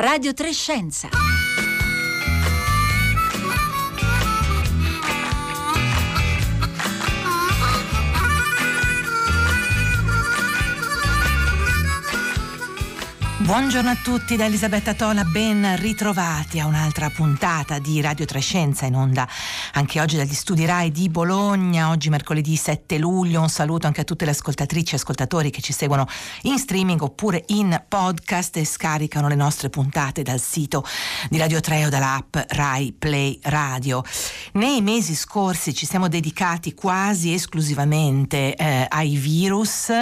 Radio Trescenza. Buongiorno a tutti da Elisabetta Tola, ben ritrovati a un'altra puntata di Radio Trescenza in onda anche oggi dagli studi RAI di Bologna, oggi mercoledì 7 luglio, un saluto anche a tutte le ascoltatrici e ascoltatori che ci seguono in streaming oppure in podcast e scaricano le nostre puntate dal sito di Radio 3 o dall'app RAI Play Radio. Nei mesi scorsi ci siamo dedicati quasi esclusivamente eh, ai virus,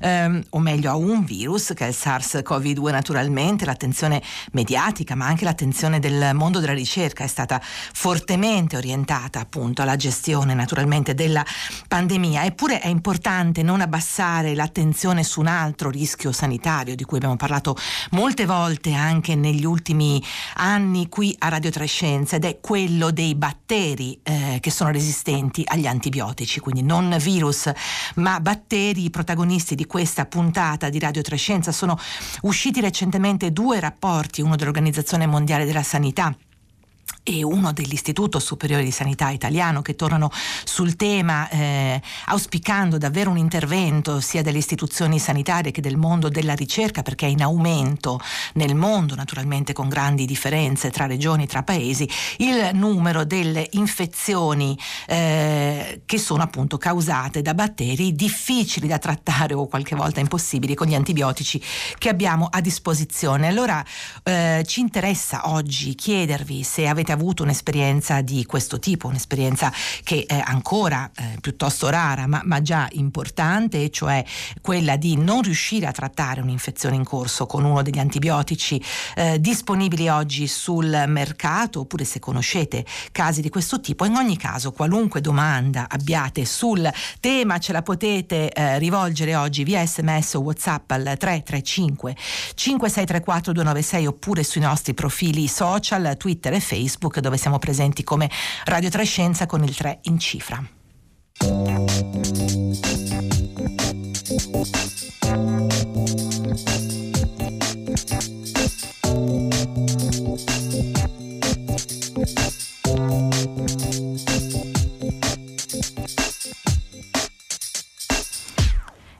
ehm, o meglio a un virus che è il SARS-CoV-2 naturalmente l'attenzione mediatica ma anche l'attenzione del mondo della ricerca è stata fortemente orientata appunto alla gestione naturalmente della pandemia. Eppure è importante non abbassare l'attenzione su un altro rischio sanitario di cui abbiamo parlato molte volte anche negli ultimi anni qui a Radio Trescenza ed è quello dei batteri eh, che sono resistenti agli antibiotici quindi non virus ma batteri. Protagonisti di questa puntata di Radio Trescenza sono usciti recentemente due rapporti, uno dell'Organizzazione Mondiale della Sanità e uno dell'Istituto Superiore di Sanità Italiano che tornano sul tema eh, auspicando davvero un intervento sia delle istituzioni sanitarie che del mondo della ricerca perché è in aumento nel mondo naturalmente con grandi differenze tra regioni, tra paesi, il numero delle infezioni eh, che sono appunto causate da batteri difficili da trattare o qualche volta impossibili con gli antibiotici che abbiamo a disposizione. Allora eh, ci interessa oggi chiedervi se avete avuto un'esperienza di questo tipo, un'esperienza che è ancora eh, piuttosto rara ma, ma, già importante, cioè quella di non riuscire a trattare un'infezione in corso con uno degli antibiotici eh, disponibili oggi sul mercato, oppure se conoscete casi di questo tipo. In ogni caso, qualunque domanda abbiate sul tema ce la potete eh, rivolgere oggi via sms o whatsapp al 335 5634 296 oppure sui nostri profili social, Twitter e Facebook Facebook dove siamo presenti come Radio Trescenza con il 3 in cifra.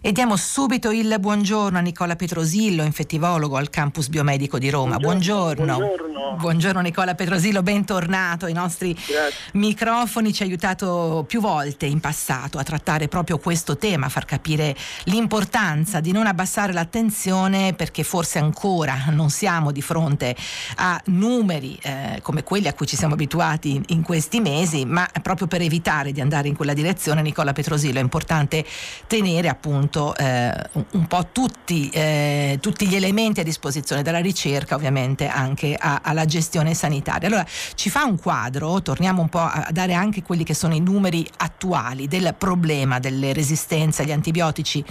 E diamo subito il buongiorno a Nicola Petrosillo, infettivologo al campus biomedico di Roma. Buongiorno. Buongiorno, buongiorno Nicola Petrosillo, bentornato ai nostri Grazie. microfoni. Ci ha aiutato più volte in passato a trattare proprio questo tema, a far capire l'importanza di non abbassare l'attenzione perché forse ancora non siamo di fronte a numeri eh, come quelli a cui ci siamo abituati in, in questi mesi, ma proprio per evitare di andare in quella direzione, Nicola Petrosillo, è importante tenere appunto eh, un po' tutti, eh, tutti, gli elementi a disposizione dalla ricerca ovviamente anche a, alla gestione sanitaria. Allora ci fa un quadro, torniamo un po' a dare anche quelli che sono i numeri attuali del problema delle resistenze agli antibiotici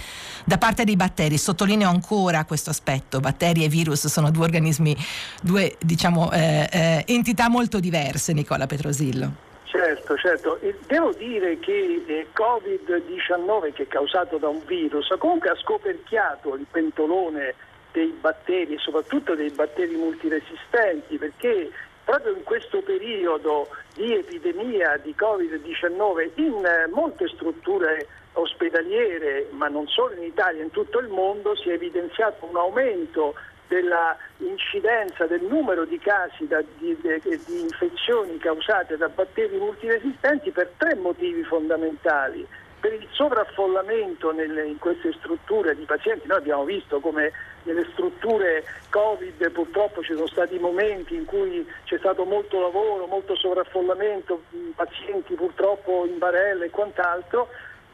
da parte dei batteri. Sottolineo ancora questo aspetto, batteri e virus sono due organismi, due diciamo, eh, eh entità molto diverse, Nicola Petrosillo. Certo, certo. Devo dire che eh, Covid-19, che è causato da un virus, comunque ha scoperchiato il pentolone dei batteri e soprattutto dei batteri multiresistenti, perché proprio in questo periodo di epidemia di Covid-19 in eh, molte strutture ospedaliere, ma non solo in Italia, in tutto il mondo, si è evidenziato un aumento della incidenza del numero di casi da, di, di, di, infezioni causate da batteri multiresistenti per tre motivi fondamentali. Per il sovraffollamento nelle, in queste strutture di pazienti, noi abbiamo visto come nelle strutture Covid purtroppo ci sono stati momenti in cui c'è stato molto lavoro, molto sovraffollamento, pazienti purtroppo in barella e quant'altro,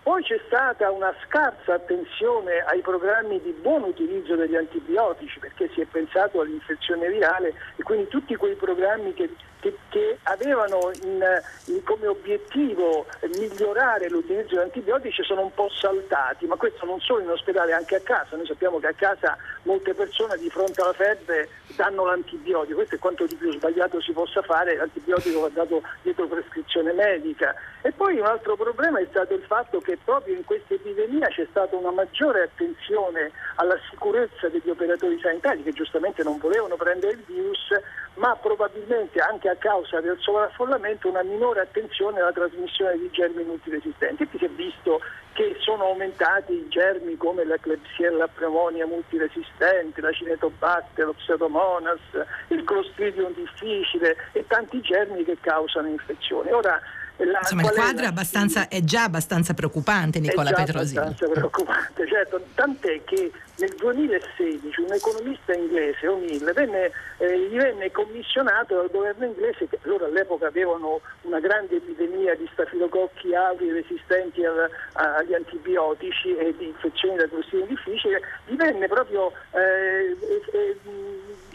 poi c'è stata una scarsa attenzione ai programmi di buon utilizzo degli antibiotici perché si è pensato all'infezione virale e quindi tutti quei programmi che, che, che avevano in, in, come obiettivo migliorare l'utilizzo degli antibiotici sono un po' saltati, ma questo non solo in ospedale, anche a casa. Noi sappiamo che a casa molte persone di fronte alla febbre danno l'antibiotico, questo è quanto di più sbagliato si possa fare, l'antibiotico va dato dietro prescrizione medica. E poi un altro problema è stato il fatto che proprio in questa epidemia c'è stata una maggiore attenzione alla sicurezza degli operatori sanitari che giustamente non volevano prendere il virus, ma probabilmente anche a causa del sovraffollamento una minore attenzione alla trasmissione di germi multiresistenti. E qui si è visto che sono aumentati i germi come la Klebsiella pneumonia multiresistente, la Cinetobacter, lo Pseudomonas, il Clostridium difficile e tanti germi che causano infezioni. Ora, la, Insomma, il quadro è, è, già abbastanza preoccupante, Nicola Petrosini. È abbastanza preoccupante, certo, tant'è che nel 2016 un economista inglese, O'Neill, venne, eh, gli venne commissionato dal governo inglese, che loro all'epoca avevano una grande epidemia di stafilococchi auri resistenti al, agli antibiotici e di infezioni da clostridium difficile, gli venne proprio eh, eh,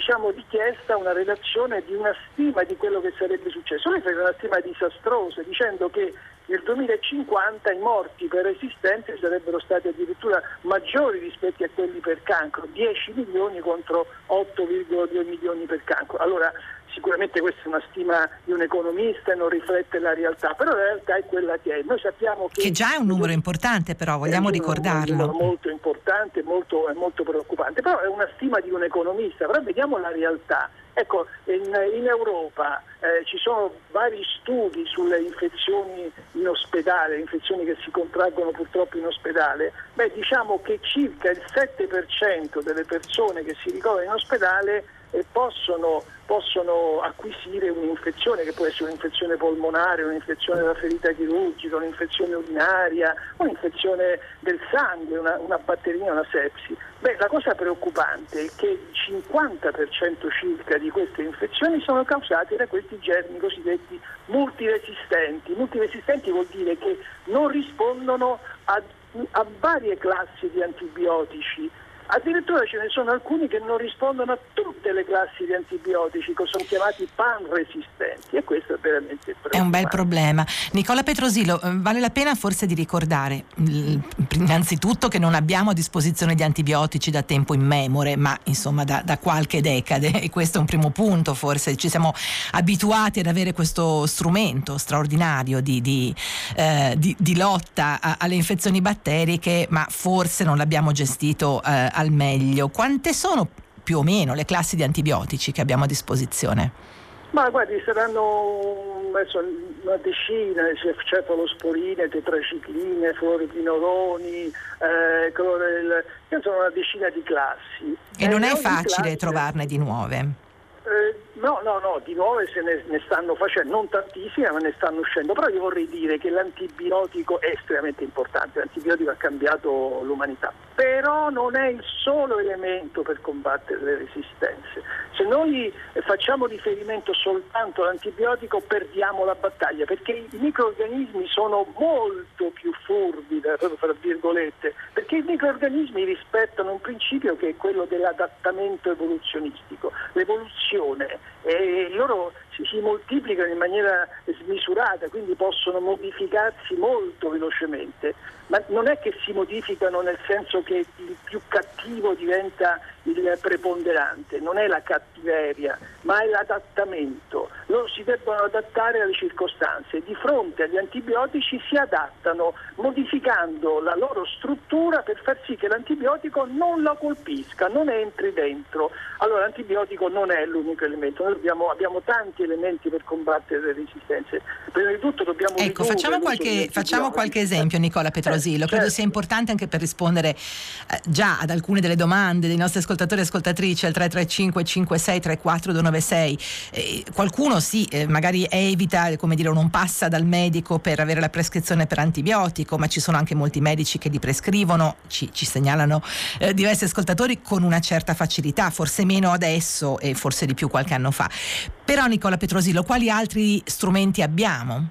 diciamo, richiesta una relazione di una stima di quello che sarebbe successo. Lui fece una stima disastrosa dicendo che nel 2050 i morti per resistenza sarebbero stati addirittura maggiori rispetto a quelli per cancro, 10 milioni contro 8,2 milioni per cancro. Allora sicuramente questa è una stima di un economista e non riflette la realtà, però la realtà è quella che è. Noi sappiamo che... Che già è un numero importante però, vogliamo ricordarlo. È un numero molto importante, molto, molto preoccupante, però è una stima di un economista, però vediamo la realtà. Ecco, in, in Europa eh, ci sono vari studi sulle infezioni in ospedale, infezioni che si contraggono purtroppo in ospedale. Beh, diciamo che circa il 7% delle persone che si ricoverano in ospedale eh, possono, possono, acquisire un'infezione che può essere un'infezione polmonare, un'infezione della ferita chirurgica, un'infezione urinaria, un'infezione del sangue, una, una batterina, una sepsi. Beh, la cosa preoccupante è che il 50% circa di queste infezioni sono causate da questi germi cosiddetti multiresistenti. Multiresistenti vuol dire che non rispondono a, a varie classi di antibiotici Addirittura ce ne sono alcuni che non rispondono a tutte le classi di antibiotici, che sono chiamati pan-resistenti e questo è veramente. È un bel problema. Nicola Petrosilo, eh, vale la pena forse di ricordare innanzitutto che non abbiamo a disposizione di antibiotici da tempo immemore, ma insomma da, da qualche decade e questo è un primo punto forse. Ci siamo abituati ad avere questo strumento straordinario di, di, eh, di, di lotta alle infezioni batteriche, ma forse non l'abbiamo gestito eh, al meglio. Quante sono più o meno le classi di antibiotici che abbiamo a disposizione? Ma guardi, saranno adesso, una decina, cefalosporine, tetracicline, fluoridinoloni, eh, clorel, sono una decina di classi. E non è facile classe, trovarne di nuove? Eh, no, no, no, di nuove se ne, ne, stanno facendo, non tantissime, ma ne stanno uscendo. Però io vorrei dire che l'antibiotico è estremamente importante, l'antibiotico ha cambiato l'umanità, però non è il solo elemento per combattere le resistenze. Se noi facciamo riferimento soltanto all'antibiotico perdiamo la battaglia, perché i microorganismi sono molto più furbi, tra virgolette, perché i microorganismi rispettano un principio che è quello dell'adattamento evoluzionistico. L'evoluzione e loro si, si, moltiplicano in maniera smisurata, quindi possono modificarsi molto velocemente, ma non è che si modificano nel senso che il più cattivo diventa il preponderante, non è la cattiveria, ma è l'adattamento. Loro si debbono adattare alle circostanze, di fronte agli antibiotici si adattano modificando la loro struttura per far sì che l'antibiotico non la colpisca, non entri dentro. Allora l'antibiotico non è l'unico elemento, noi abbiamo, abbiamo tanti elementi per combattere le resistenze. Prima di tutto dobbiamo Ecco, facciamo qualche, facciamo qualche, esempio Nicola Petrosilo, credo certo. sia importante anche per rispondere eh, già ad alcune delle domande dei nostri ascoltatori e ascoltatrici al 335 56 34 296. Eh, qualcuno sì, eh, magari evita, come dire, non passa dal medico per avere la prescrizione per antibiotico, ma ci sono anche molti medici che li prescrivono, ci, ci segnalano eh, diversi ascoltatori con una certa facilità, forse meno adesso e forse di più qualche anno fa. Però Nicola Petrosilo, quali altri strumenti abbiamo?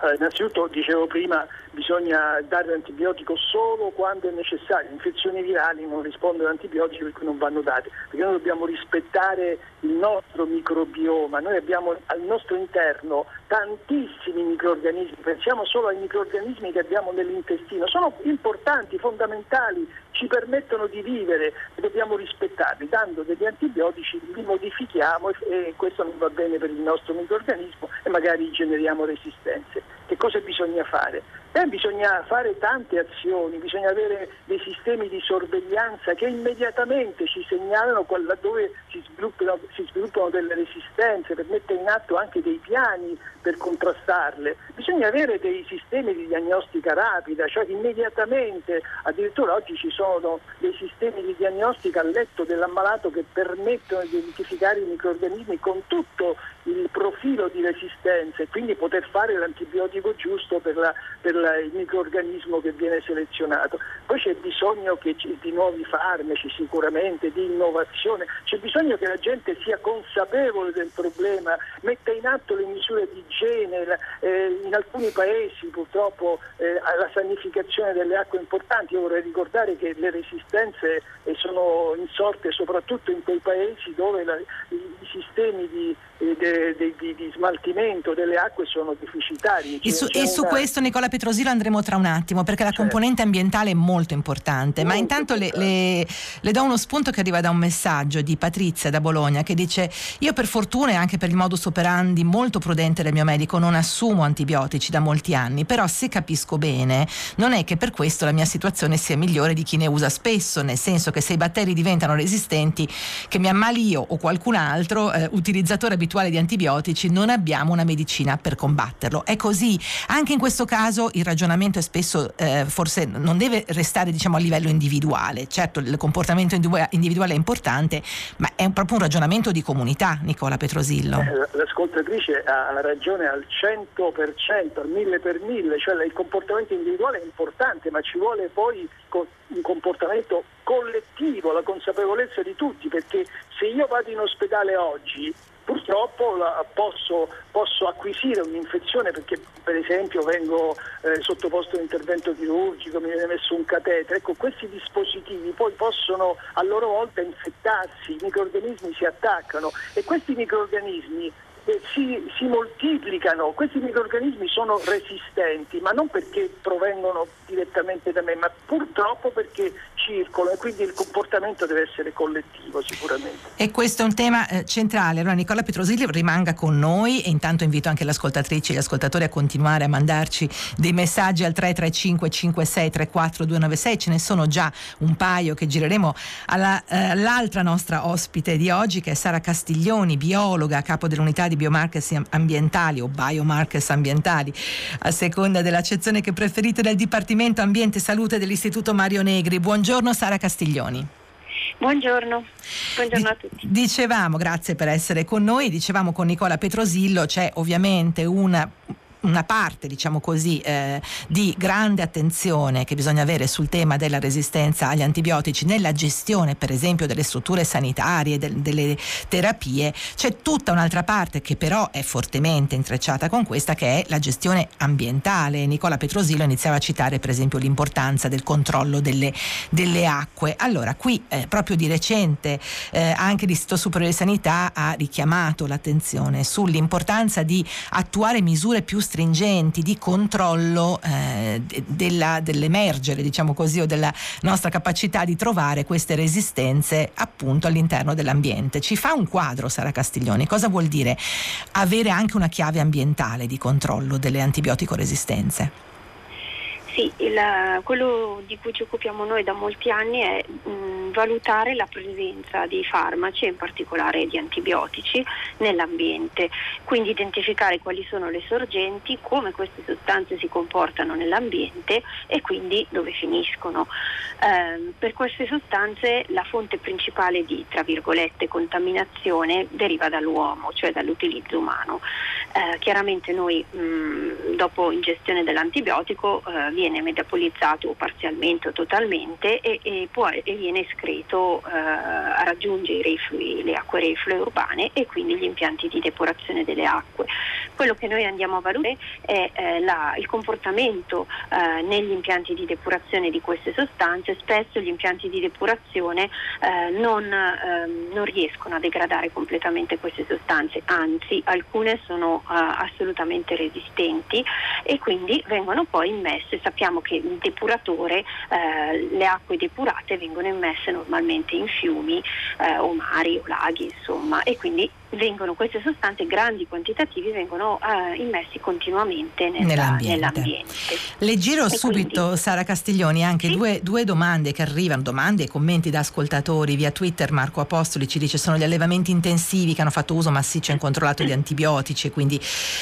Allora, innanzitutto dicevo prima bisogna dare l'antibiotico solo quando è necessario. Le infezioni virali non rispondono all'antibiotico per cui non vanno date, perché noi dobbiamo rispettare il nostro microbioma, noi abbiamo al nostro interno tantissimi microorganismi, pensiamo solo ai microorganismi che abbiamo nell'intestino, sono importanti, fondamentali, ci permettono di vivere dobbiamo rispettarli, dando degli antibiotici li modifichiamo e questo non va bene per il nostro microorganismo e magari generiamo resistenze. Che cosa bisogna fare? Eh, bisogna fare tante azioni, bisogna avere dei sistemi di sorveglianza che immediatamente ci segnalano laddove si sviluppano, si sviluppano delle resistenze, per mettere in atto anche dei piani per contrastarle. Bisogna avere dei sistemi di diagnostica rapida, cioè immediatamente, addirittura oggi ci sono dei sistemi di diagnostica a letto dell'ammalato che permettono di identificare i microorganismi con tutto il profilo di resistenza e quindi poter fare l'antibiotico giusto per, la, per la, il microorganismo che viene selezionato. Poi c'è bisogno di nuovi farmaci sicuramente, di innovazione, c'è bisogno che la gente sia consapevole del problema, metta in atto le misure di igiene, eh, in alcuni paesi purtroppo eh, la sanificazione delle acque è importante, io vorrei ricordare che le resistenze eh, sono insorte soprattutto in quei paesi dove la, i, i sistemi di de, de, di, di, smaltimento delle acque sono deficitari. E su, e su questo Nicola Petrosilo andremo tra un attimo perché la certo. componente ambientale è molto importante, molto ma intanto le, le, le, do uno spunto che arriva da un messaggio di Patrizia da Bologna che dice io per fortuna e anche per il modus operandi molto prudente del mio medico non assumo antibiotici da molti anni, però se capisco bene non è che per questo la mia situazione sia migliore di chi ne usa spesso, nel senso che se i batteri diventano resistenti che mi ammali io o qualcun altro eh, utilizzatore abituale abituale di antibiotici non abbiamo una medicina per combatterlo. È così. Anche in questo caso il ragionamento è spesso eh, forse non deve restare diciamo, a livello individuale. Certo il comportamento individuale è importante, ma è proprio un ragionamento di comunità, Nicola Petrosillo. Eh, l'ascoltatrice ha ragione al 100%, al 1000 per 1000, cioè il comportamento individuale è importante, ma ci vuole poi un comportamento collettivo, la consapevolezza di tutti, perché se io vado in ospedale oggi purtroppo la, posso, posso, acquisire un'infezione perché per esempio vengo eh, sottoposto a un intervento chirurgico, mi viene messo un catetere, ecco questi dispositivi poi possono a loro volta infettarsi, i microorganismi si attaccano e questi microorganismi si, si, moltiplicano, questi microorganismi sono resistenti, ma non perché provengono direttamente da me, ma purtroppo perché circolano e quindi il comportamento deve essere collettivo sicuramente. E questo è un tema eh, centrale. Allora Nicola Petrosilli rimanga con noi e intanto invito anche le ascoltatrici e gli ascoltatori a continuare a mandarci dei messaggi al 335 56 34 296, ce ne sono già un paio che gireremo alla, eh, all'altra nostra ospite di oggi che è Sara Castiglioni, biologa, capo dell'unità di biomarkers ambientali o biomarkers ambientali, a seconda dell'accezione che preferite del Dipartimento Ambiente e Salute dell'Istituto Mario Negri. Buongiorno Sara Castiglioni. Buongiorno. Buongiorno a tutti. Dicevamo, grazie per essere con noi, dicevamo con Nicola Petrosillo, c'è ovviamente una una parte, diciamo così, eh, di grande attenzione che bisogna avere sul tema della resistenza agli antibiotici nella gestione, per esempio, delle strutture sanitarie, del, delle terapie, c'è tutta un'altra parte che però è fortemente intrecciata con questa, che è la gestione ambientale. Nicola Petrosilo iniziava a citare, per esempio, l'importanza del controllo delle, delle acque. Allora, qui eh, proprio di recente eh, anche l'Istituto Superiore di Sanità ha richiamato l'attenzione sull'importanza di attuare misure più stringenti di controllo eh, della, dell'emergere, diciamo così, o della nostra capacità di trovare queste resistenze appunto all'interno dell'ambiente. Ci fa un quadro, Sara Castiglioni, cosa vuol dire avere anche una chiave ambientale di controllo delle antibiotico resistenze? Sì, il, quello di cui ci occupiamo noi da molti anni è mh, valutare la presenza di farmaci, in particolare di antibiotici, nell'ambiente, quindi identificare quali sono le sorgenti, come queste sostanze si comportano nell'ambiente e quindi dove finiscono. Eh, per queste sostanze la fonte principale di, tra virgolette, contaminazione deriva dall'uomo, cioè dall'utilizzo umano. Eh, chiaramente noi mh, dopo ingestione dell'antibiotico eh, viene metabolizzato parzialmente o totalmente e, e, può, e viene escreto, eh, raggiunge i reflui, le acque reflue urbane e quindi gli impianti di depurazione delle acque. Quello che noi andiamo a valutare è eh, la, il comportamento eh, negli impianti di depurazione di queste sostanze. Spesso gli impianti di depurazione eh, non, ehm, non, riescono a degradare completamente queste sostanze, anzi alcune sono eh, assolutamente resistenti e quindi vengono poi immesse. Sappiamo che il depuratore, eh, le acque depurate vengono immesse normalmente in fiumi eh, o mari o laghi, insomma, e quindi vengono queste sostanze, grandi quantitativi, vengono uh, immessi continuamente nella, nell'ambiente. nell'ambiente. Le giro e subito, quindi... Sara Castiglioni, anche sì? due, due, domande che arrivano, domande e commenti da ascoltatori via Twitter. Marco Apostoli ci dice sono gli allevamenti intensivi che hanno fatto uso massiccio e incontrollato di antibiotici e quindi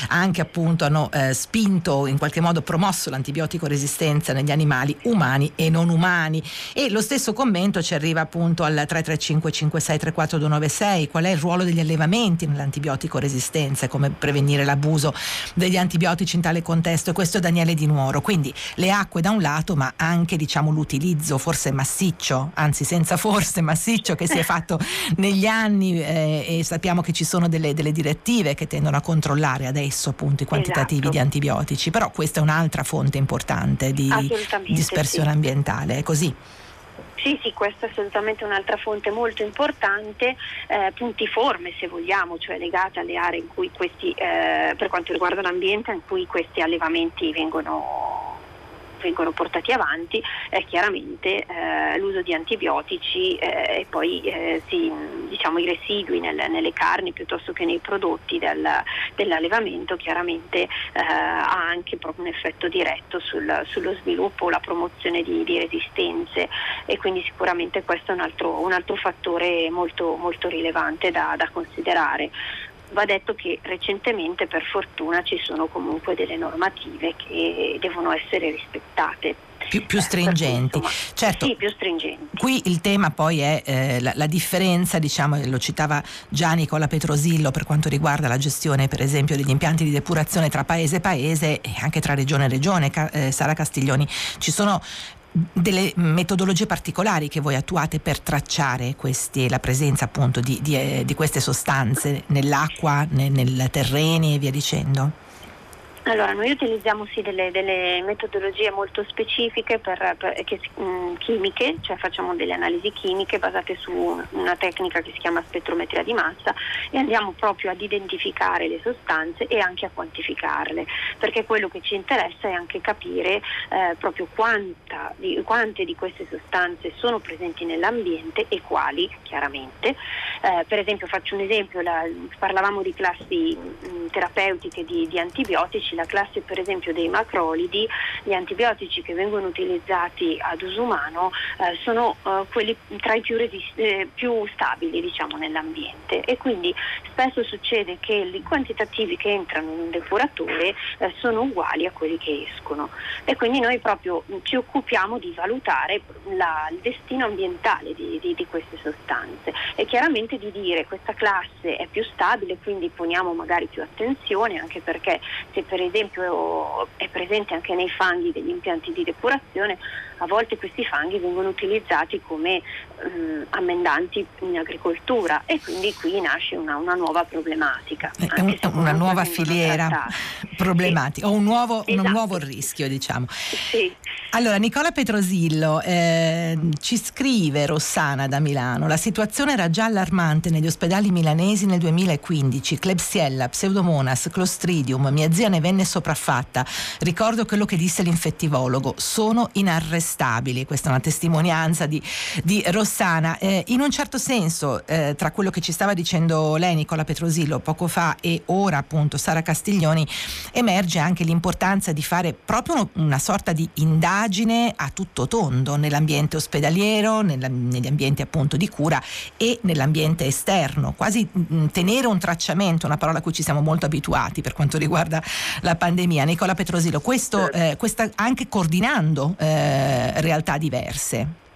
anche appunto hanno eh, spinto, in qualche modo promosso l'antibiotico resistenza negli animali umani e non umani. E lo stesso commento ci arriva appunto al 335 56 34 296, qual è il ruolo degli allevamenti? Strumenti nell'antibiotico resistenza e come prevenire l'abuso degli antibiotici in tale contesto e questo è Daniele Di Nuoro. Quindi le acque da un lato ma anche diciamo, l'utilizzo forse massiccio, anzi senza forse massiccio che si è fatto negli anni eh, e sappiamo che ci sono delle, delle, direttive che tendono a controllare adesso appunto i quantitativi esatto. di antibiotici, però questa è un'altra fonte importante di dispersione sì. ambientale, è così. Sì, sì, questa è assolutamente un'altra fonte molto importante, eh, puntiforme se vogliamo, cioè legata alle aree in cui questi, eh, per quanto riguarda l'ambiente, in cui questi allevamenti vengono vengono portati avanti è chiaramente eh, l'uso di antibiotici eh, e poi eh, si, diciamo, i residui nel, nelle carni piuttosto che nei prodotti del, dell'allevamento chiaramente eh, ha anche un effetto diretto sul, sullo sviluppo, la promozione di, di, resistenze. E quindi sicuramente questo è un altro, un altro fattore molto, molto rilevante da, da considerare va detto che recentemente per fortuna ci sono comunque delle normative che devono essere rispettate. Più, più, stringenti. certo, sì, più stringenti. Qui il tema poi è eh, la, la, differenza, diciamo, lo citava già Nicola Petrosillo per quanto riguarda la gestione per esempio degli impianti di depurazione tra paese e paese e anche tra regione e regione. Eh, Sara Castiglioni, ci sono delle metodologie particolari che voi attuate per tracciare questi, la presenza appunto di, di, eh, di queste sostanze nell'acqua, nei, nei terreni e via dicendo? Allora, noi utilizziamo sì delle, delle metodologie molto specifiche per, per, che, mh, mm, chimiche, cioè facciamo delle analisi chimiche basate su una tecnica che si chiama spettrometria di massa e andiamo proprio ad identificare le sostanze e anche a quantificarle, perché quello che ci interessa è anche capire eh, proprio quanta, di, quante di queste sostanze sono presenti nell'ambiente e quali, chiaramente. Eh, per esempio, faccio un esempio, la, parlavamo di classi mh, mm, terapeutiche di, di antibiotici, la classe per esempio dei macrolidi, gli antibiotici che vengono utilizzati ad uso umano eh, sono eh, quelli tra i più, resist- eh, più stabili diciamo, nell'ambiente. E quindi spesso succede che i quantitativi che entrano in un depuratore eh, sono uguali a quelli che escono. E quindi noi proprio ci occupiamo di valutare la, il destino ambientale di, di, di queste sostanze e chiaramente di dire questa classe è più stabile quindi poniamo magari più attenzione anche perché se per esempio è presente anche nei fanghi degli impianti di depurazione, a volte questi fanghi vengono utilizzati come um, ammendanti in agricoltura e quindi qui nasce una, una nuova problematica. Un, una nuova filiera problematica, sì. o un nuovo, esatto. un nuovo, rischio diciamo. Sì. Allora Nicola Petrosillo eh, ci scrive Rossana da Milano, la situazione era già allarmante negli ospedali milanesi nel 2015, Klebsiella, Pseudomonas, Clostridium, mia zia ne venne sopraffatta, ricordo quello che disse l'infettivologo, sono inarrestabili, questa è una testimonianza di, di Rossana, eh, in un certo senso eh, tra quello che ci stava dicendo lei Nicola Petrosillo poco fa e ora appunto Sara Castiglioni emerge anche l'importanza di fare proprio una sorta di indagine a tutto tondo nell'ambiente ospedaliero, nella, negli ambienti appunto di cura e nell'ambiente esterno, quasi mh, mm, tenere un tracciamento, una parola a cui ci siamo molto abituati per quanto riguarda la pandemia. Nicola Petrosilo, questo eh, questa, anche coordinando eh, realtà diverse.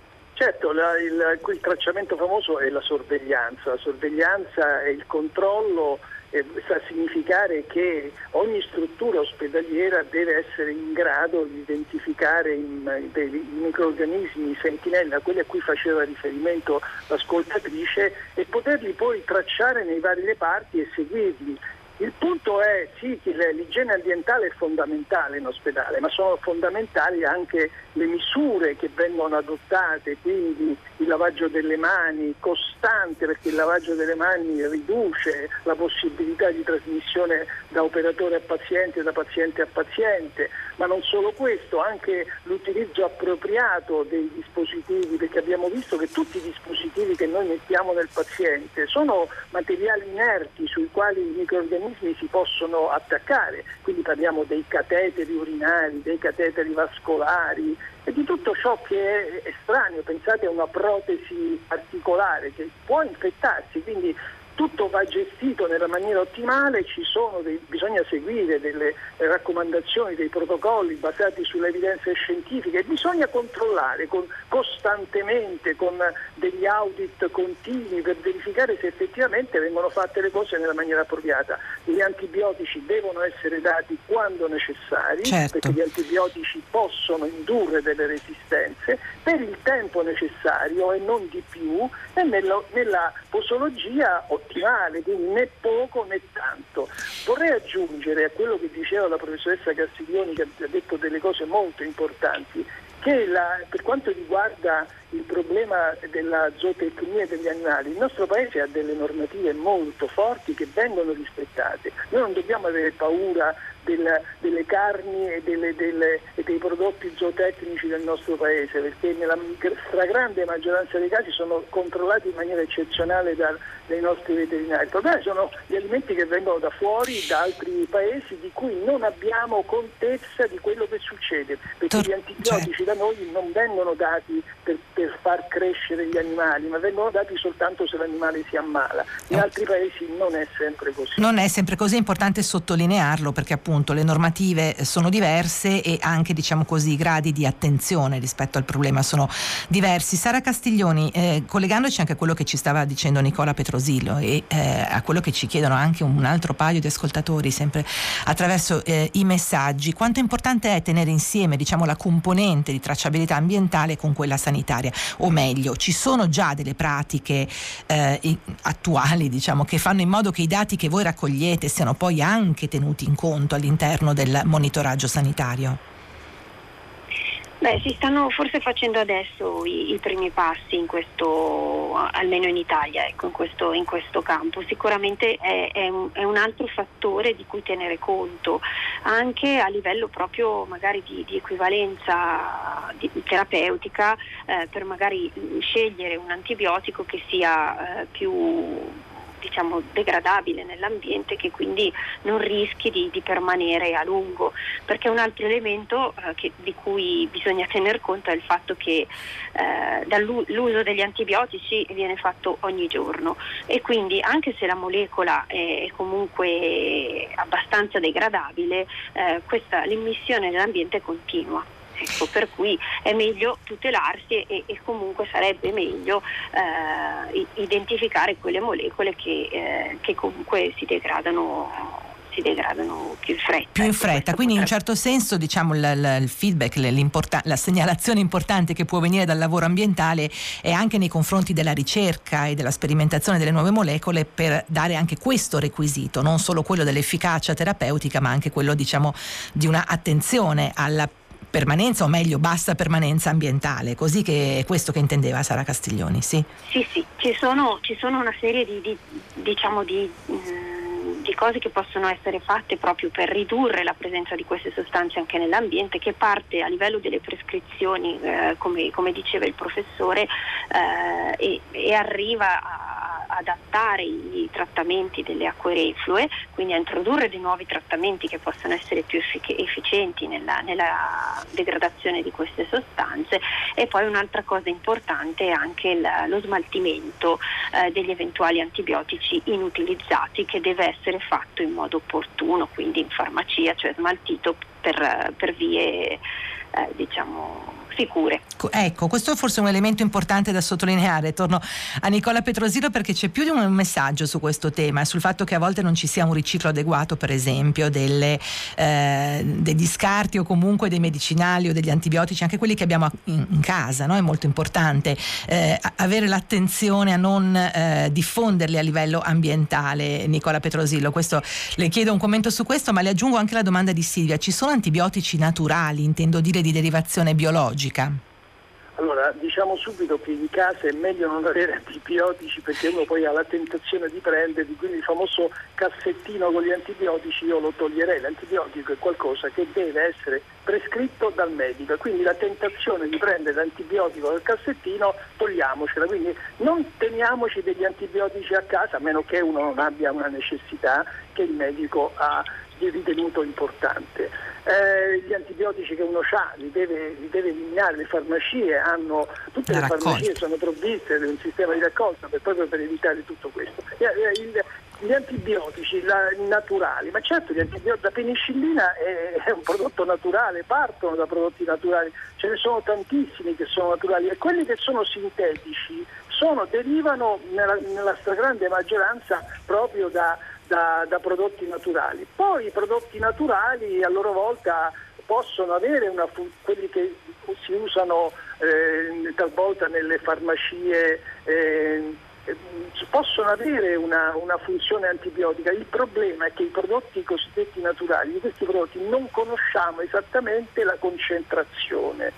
Certo, la, il, il tracciamento famoso è la sorveglianza, la sorveglianza è il controllo eh, sta a significare che ogni struttura ospedaliera deve essere in grado di identificare i, i microorganismi sentinella, quelli a cui faceva riferimento l'ascoltatrice, e poterli poi tracciare nei vari reparti e seguirli Il punto è sì che l'igiene ambientale è fondamentale in ospedale, ma sono fondamentali anche le misure che vengono adottate, quindi il lavaggio delle mani costante, perché il lavaggio delle mani riduce la possibilità di trasmissione da operatore a paziente, da paziente a paziente, ma non solo questo, anche l'utilizzo appropriato dei dispositivi, perché abbiamo visto che tutti i dispositivi che noi mettiamo nel paziente sono materiali inerti sui quali i microorganismi si possono attaccare, quindi parliamo dei cateteri urinari, dei cateteri vascolari e di tutto ciò che è estraneo, pensate a una protesi articolare che può infettarsi, quindi tutto va gestito nella maniera ottimale, dei, bisogna seguire delle raccomandazioni, dei protocolli basati sulle evidenze scientifiche, bisogna controllare con, costantemente con degli audit continui per verificare se effettivamente vengono fatte le cose nella maniera appropriata. Gli antibiotici devono essere dati quando necessari, certo. perché gli antibiotici possono indurre delle resistenze per il tempo necessario e non di più e nella, nella posologia ottimale, quindi né poco né tanto. Vorrei aggiungere a quello che diceva la professoressa Castiglioni che ha detto delle cose molto importanti, che la, per quanto riguarda il problema della zootecnia degli animali, il nostro Paese ha delle normative molto forti che vengono rispettate. Noi non dobbiamo avere paura della, delle carni e, delle, delle, e, dei prodotti zootecnici del nostro Paese, perché nella stragrande maggioranza dei casi sono controllati in maniera eccezionale da, dai nostri veterinari. Il problema sono gli alimenti che vengono da fuori, da altri paesi, di cui non abbiamo contezza di quello che succede, perché Tor- gli antibiotici cioè. da noi non vengono dati per, per, far crescere gli animali, ma vengono dati soltanto se l'animale si ammala. In altri paesi non è sempre così. Non è sempre così, è importante sottolinearlo perché appunto le normative sono diverse e anche diciamo così i gradi di attenzione rispetto al problema sono diversi. Sara Castiglioni, eh, collegandoci anche a quello che ci stava dicendo Nicola Petrosini, Rosillo e eh, a quello che ci chiedono anche un altro paio di ascoltatori sempre attraverso eh, i messaggi, quanto importante è tenere insieme diciamo, la componente di tracciabilità ambientale con quella sanitaria, o meglio, ci sono già delle pratiche eh, attuali diciamo, che fanno in modo che i dati che voi raccogliete siano poi anche tenuti in conto all'interno del monitoraggio sanitario? Beh, si stanno forse facendo adesso i, i primi passi in questo, almeno in Italia, ecco, in, questo, in, questo, campo. Sicuramente è, è, un, è, un, altro fattore di cui tenere conto, anche a livello proprio magari di, di equivalenza di, terapeutica, eh, per magari scegliere un antibiotico che sia eh, più diciamo, degradabile nell'ambiente che quindi non rischi di, di permanere a lungo. Perché un altro elemento eh, che, di cui bisogna tener conto è il fatto che eh, l'uso degli antibiotici viene fatto ogni giorno e quindi anche se la molecola è comunque abbastanza degradabile, eh, questa, l'immissione nell'ambiente continua. Ecco, per cui è meglio tutelarsi e, e comunque sarebbe meglio eh, identificare quelle molecole che, eh, che comunque si degradano si degradano più in fretta. Più in ecco, fretta, quindi in un certo senso diciamo il, il feedback, la segnalazione importante che può venire dal lavoro ambientale è anche nei confronti della ricerca e della sperimentazione delle nuove molecole per dare anche questo requisito, non solo quello dell'efficacia terapeutica ma anche quello diciamo di una attenzione alla permanenza o meglio bassa permanenza ambientale, così che è questo che intendeva Sara Castiglioni, sì? Sì, sì, ci sono, ci sono una serie di, di, diciamo di, mm, di, cose che possono essere fatte proprio per ridurre la presenza di queste sostanze anche nell'ambiente, che parte a livello delle prescrizioni, eh, come, come, diceva il professore, eh, e, e arriva a adattare i trattamenti delle acque reflue, quindi a introdurre dei nuovi trattamenti che possano essere più effic- efficienti nella, nella, degradazione di queste sostanze. E poi un'altra cosa importante è anche il, lo smaltimento eh, degli eventuali antibiotici inutilizzati che deve essere fatto in modo opportuno, quindi in farmacia, cioè smaltito per, per vie eh, diciamo sicure. Ecco, questo è forse un elemento importante da sottolineare. Torno a Nicola Petrosino perché c'è più di un messaggio su questo tema, sul fatto che a volte non ci sia un riciclo adeguato, per esempio, delle, eh, degli scarti o comunque dei medicinali o degli antibiotici, anche quelli che abbiamo in, in casa. No? È molto importante eh, avere l'attenzione a non eh, diffonderli a livello ambientale. Nicola Petrosillo, questo, le chiedo un commento su questo, ma le aggiungo anche la domanda di Silvia. Ci sono antibiotici naturali, intendo dire di derivazione biologica? Allora, diciamo subito che in casa è meglio non avere antibiotici perché uno poi ha la tentazione di prenderli, quindi il famoso cassettino con gli antibiotici io lo toglierei. L'antibiotico è qualcosa che deve essere prescritto dal medico, quindi la tentazione di prendere l'antibiotico dal cassettino togliamocela, quindi non teniamoci degli antibiotici a casa a meno che uno non abbia una necessità che il medico ha ritenuto importante. Eh, gli antibiotici che uno ha li deve, li deve, eliminare, le farmacie hanno, tutte la le raccolta. farmacie sono provviste di un sistema di raccolta per, proprio per evitare tutto questo. Eh, eh, il, gli antibiotici la, naturali, ma certo la penicillina è, è, un prodotto naturale, partono da prodotti naturali, ce ne sono tantissimi che sono naturali e quelli che sono sintetici sono, derivano nella, nella stragrande maggioranza proprio da da, da prodotti naturali. Poi i prodotti naturali a loro volta possono avere una quelli che si usano eh, talvolta nelle farmacie eh, possono avere una, una, funzione antibiotica. Il problema è che i prodotti cosiddetti naturali, di questi prodotti non conosciamo esattamente la concentrazione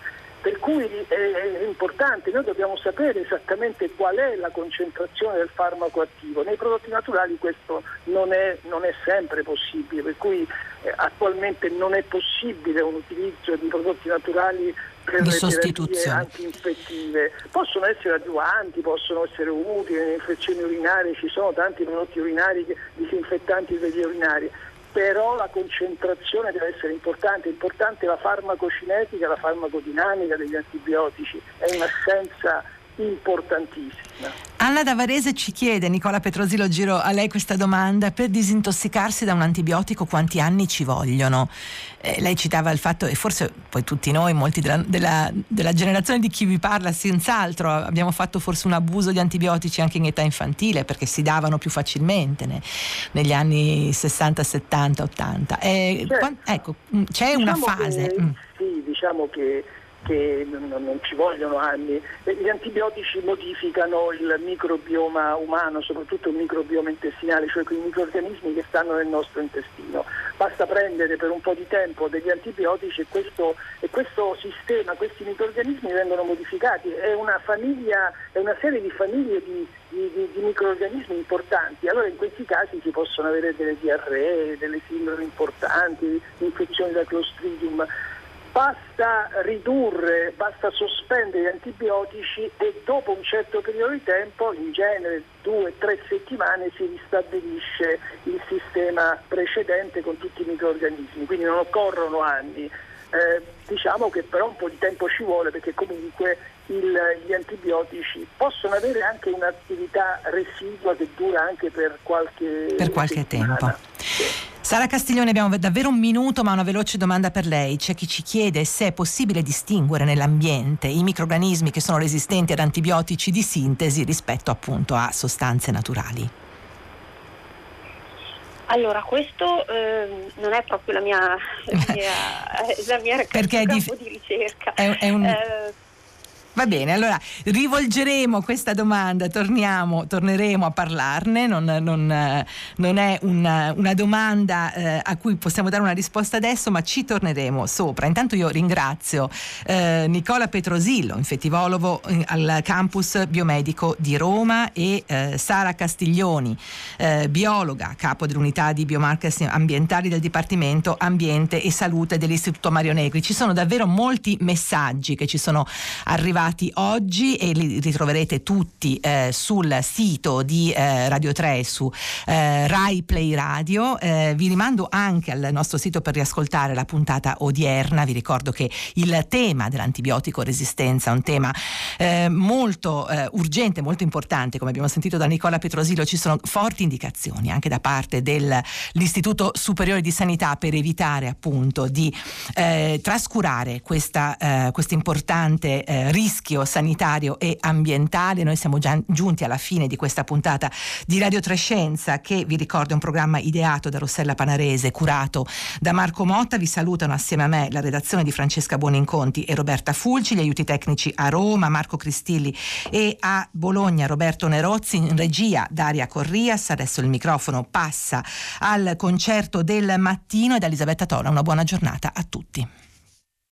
per cui è, importante, noi dobbiamo sapere esattamente qual è la concentrazione del farmaco attivo. Nei prodotti naturali questo non è, non è sempre possibile, per cui eh, attualmente non è possibile un utilizzo di prodotti naturali di le terapie antinfettive. Possono essere adjuvanti, possono essere utili nelle infezioni urinarie, ci sono tanti prodotti urinari disinfettanti degli urinari però la concentrazione deve essere importante, importante la farmacocinetica, la farmacodinamica degli antibiotici, è un'assenza importantissima. Anna Davarese ci chiede, Nicola Petrosilo, giro a lei questa domanda, per disintossicarsi da un antibiotico quanti anni ci vogliono? Eh, lei citava il fatto, e forse poi tutti noi, molti della, della, della, generazione di chi vi parla, senz'altro abbiamo fatto forse un abuso di antibiotici anche in età infantile perché si davano più facilmente ne, negli anni 60, 70, 80. Eh, certo. quant, ecco, c'è diciamo una fase. Che, mm. Sì, diciamo che che non, ci vogliono anni. Gli antibiotici modificano il microbioma umano, soprattutto il microbioma intestinale, cioè quei microorganismi che stanno nel nostro intestino. Basta prendere per un po' di tempo degli antibiotici e questo, e questo sistema, questi microorganismi vengono modificati. È una, famiglia, è una serie di famiglie di, di, di, di, microorganismi importanti. Allora in questi casi si possono avere delle diarree, delle sindromi importanti, infezioni da Clostridium basta ridurre, basta sospendere gli antibiotici e dopo un certo periodo di tempo, in genere due o tre settimane, si ristabilisce il sistema precedente con tutti i microorganismi, quindi non occorrono anni. Eh, diciamo che però un po' di tempo ci vuole perché comunque il, gli antibiotici possono avere anche un'attività residua che dura anche per qualche, per qualche tempo. Sì. Sara Castiglione, abbiamo davvero un minuto, ma una veloce domanda per lei. C'è chi ci chiede se è possibile distinguere nell'ambiente i microrganismi che sono resistenti ad antibiotici di sintesi rispetto appunto a sostanze naturali. Allora, questo eh, non è proprio la mia, la mia, la mia Perché campo di ricerca. È, è un... eh, Va bene, allora rivolgeremo questa domanda, torniamo, torneremo a parlarne, non, non, non è una, una domanda eh, a cui possiamo dare una risposta adesso, ma ci torneremo sopra. Intanto io ringrazio eh, Nicola Petrosillo, infettivologo eh, al campus biomedico di Roma e eh, Sara Castiglioni, eh, biologa, capo dell'unità di biomarkers ambientali del Dipartimento Ambiente e Salute dell'Istituto Mario Negri. Ci sono davvero molti messaggi che ci sono arrivati ritrovati oggi e li ritroverete tutti eh, sul sito di eh, Radio 3 su eh, Rai Play Radio. Eh, vi rimando anche al nostro sito per riascoltare la puntata odierna. Vi ricordo che il tema dell'antibiotico resistenza è un tema eh, molto eh, urgente, molto importante, come abbiamo sentito da Nicola Petrosilo. Ci sono forti indicazioni anche da parte dell'Istituto Superiore di Sanità per evitare appunto di trascurare questa, questo importante eh, rischio sanitario e ambientale. Noi siamo già giunti alla fine di questa puntata di Radio Trescenza che vi ricordo è un programma ideato da Rossella Panarese, curato da Marco Motta. Vi salutano assieme a me la redazione di Francesca Buoninconti e Roberta Fulci, gli aiuti tecnici a Roma, Marco Cristilli e a Bologna Roberto Nerozzi, in regia Daria Corrias. Adesso il microfono passa al concerto del mattino e da Elisabetta Tola. Una buona giornata a tutti.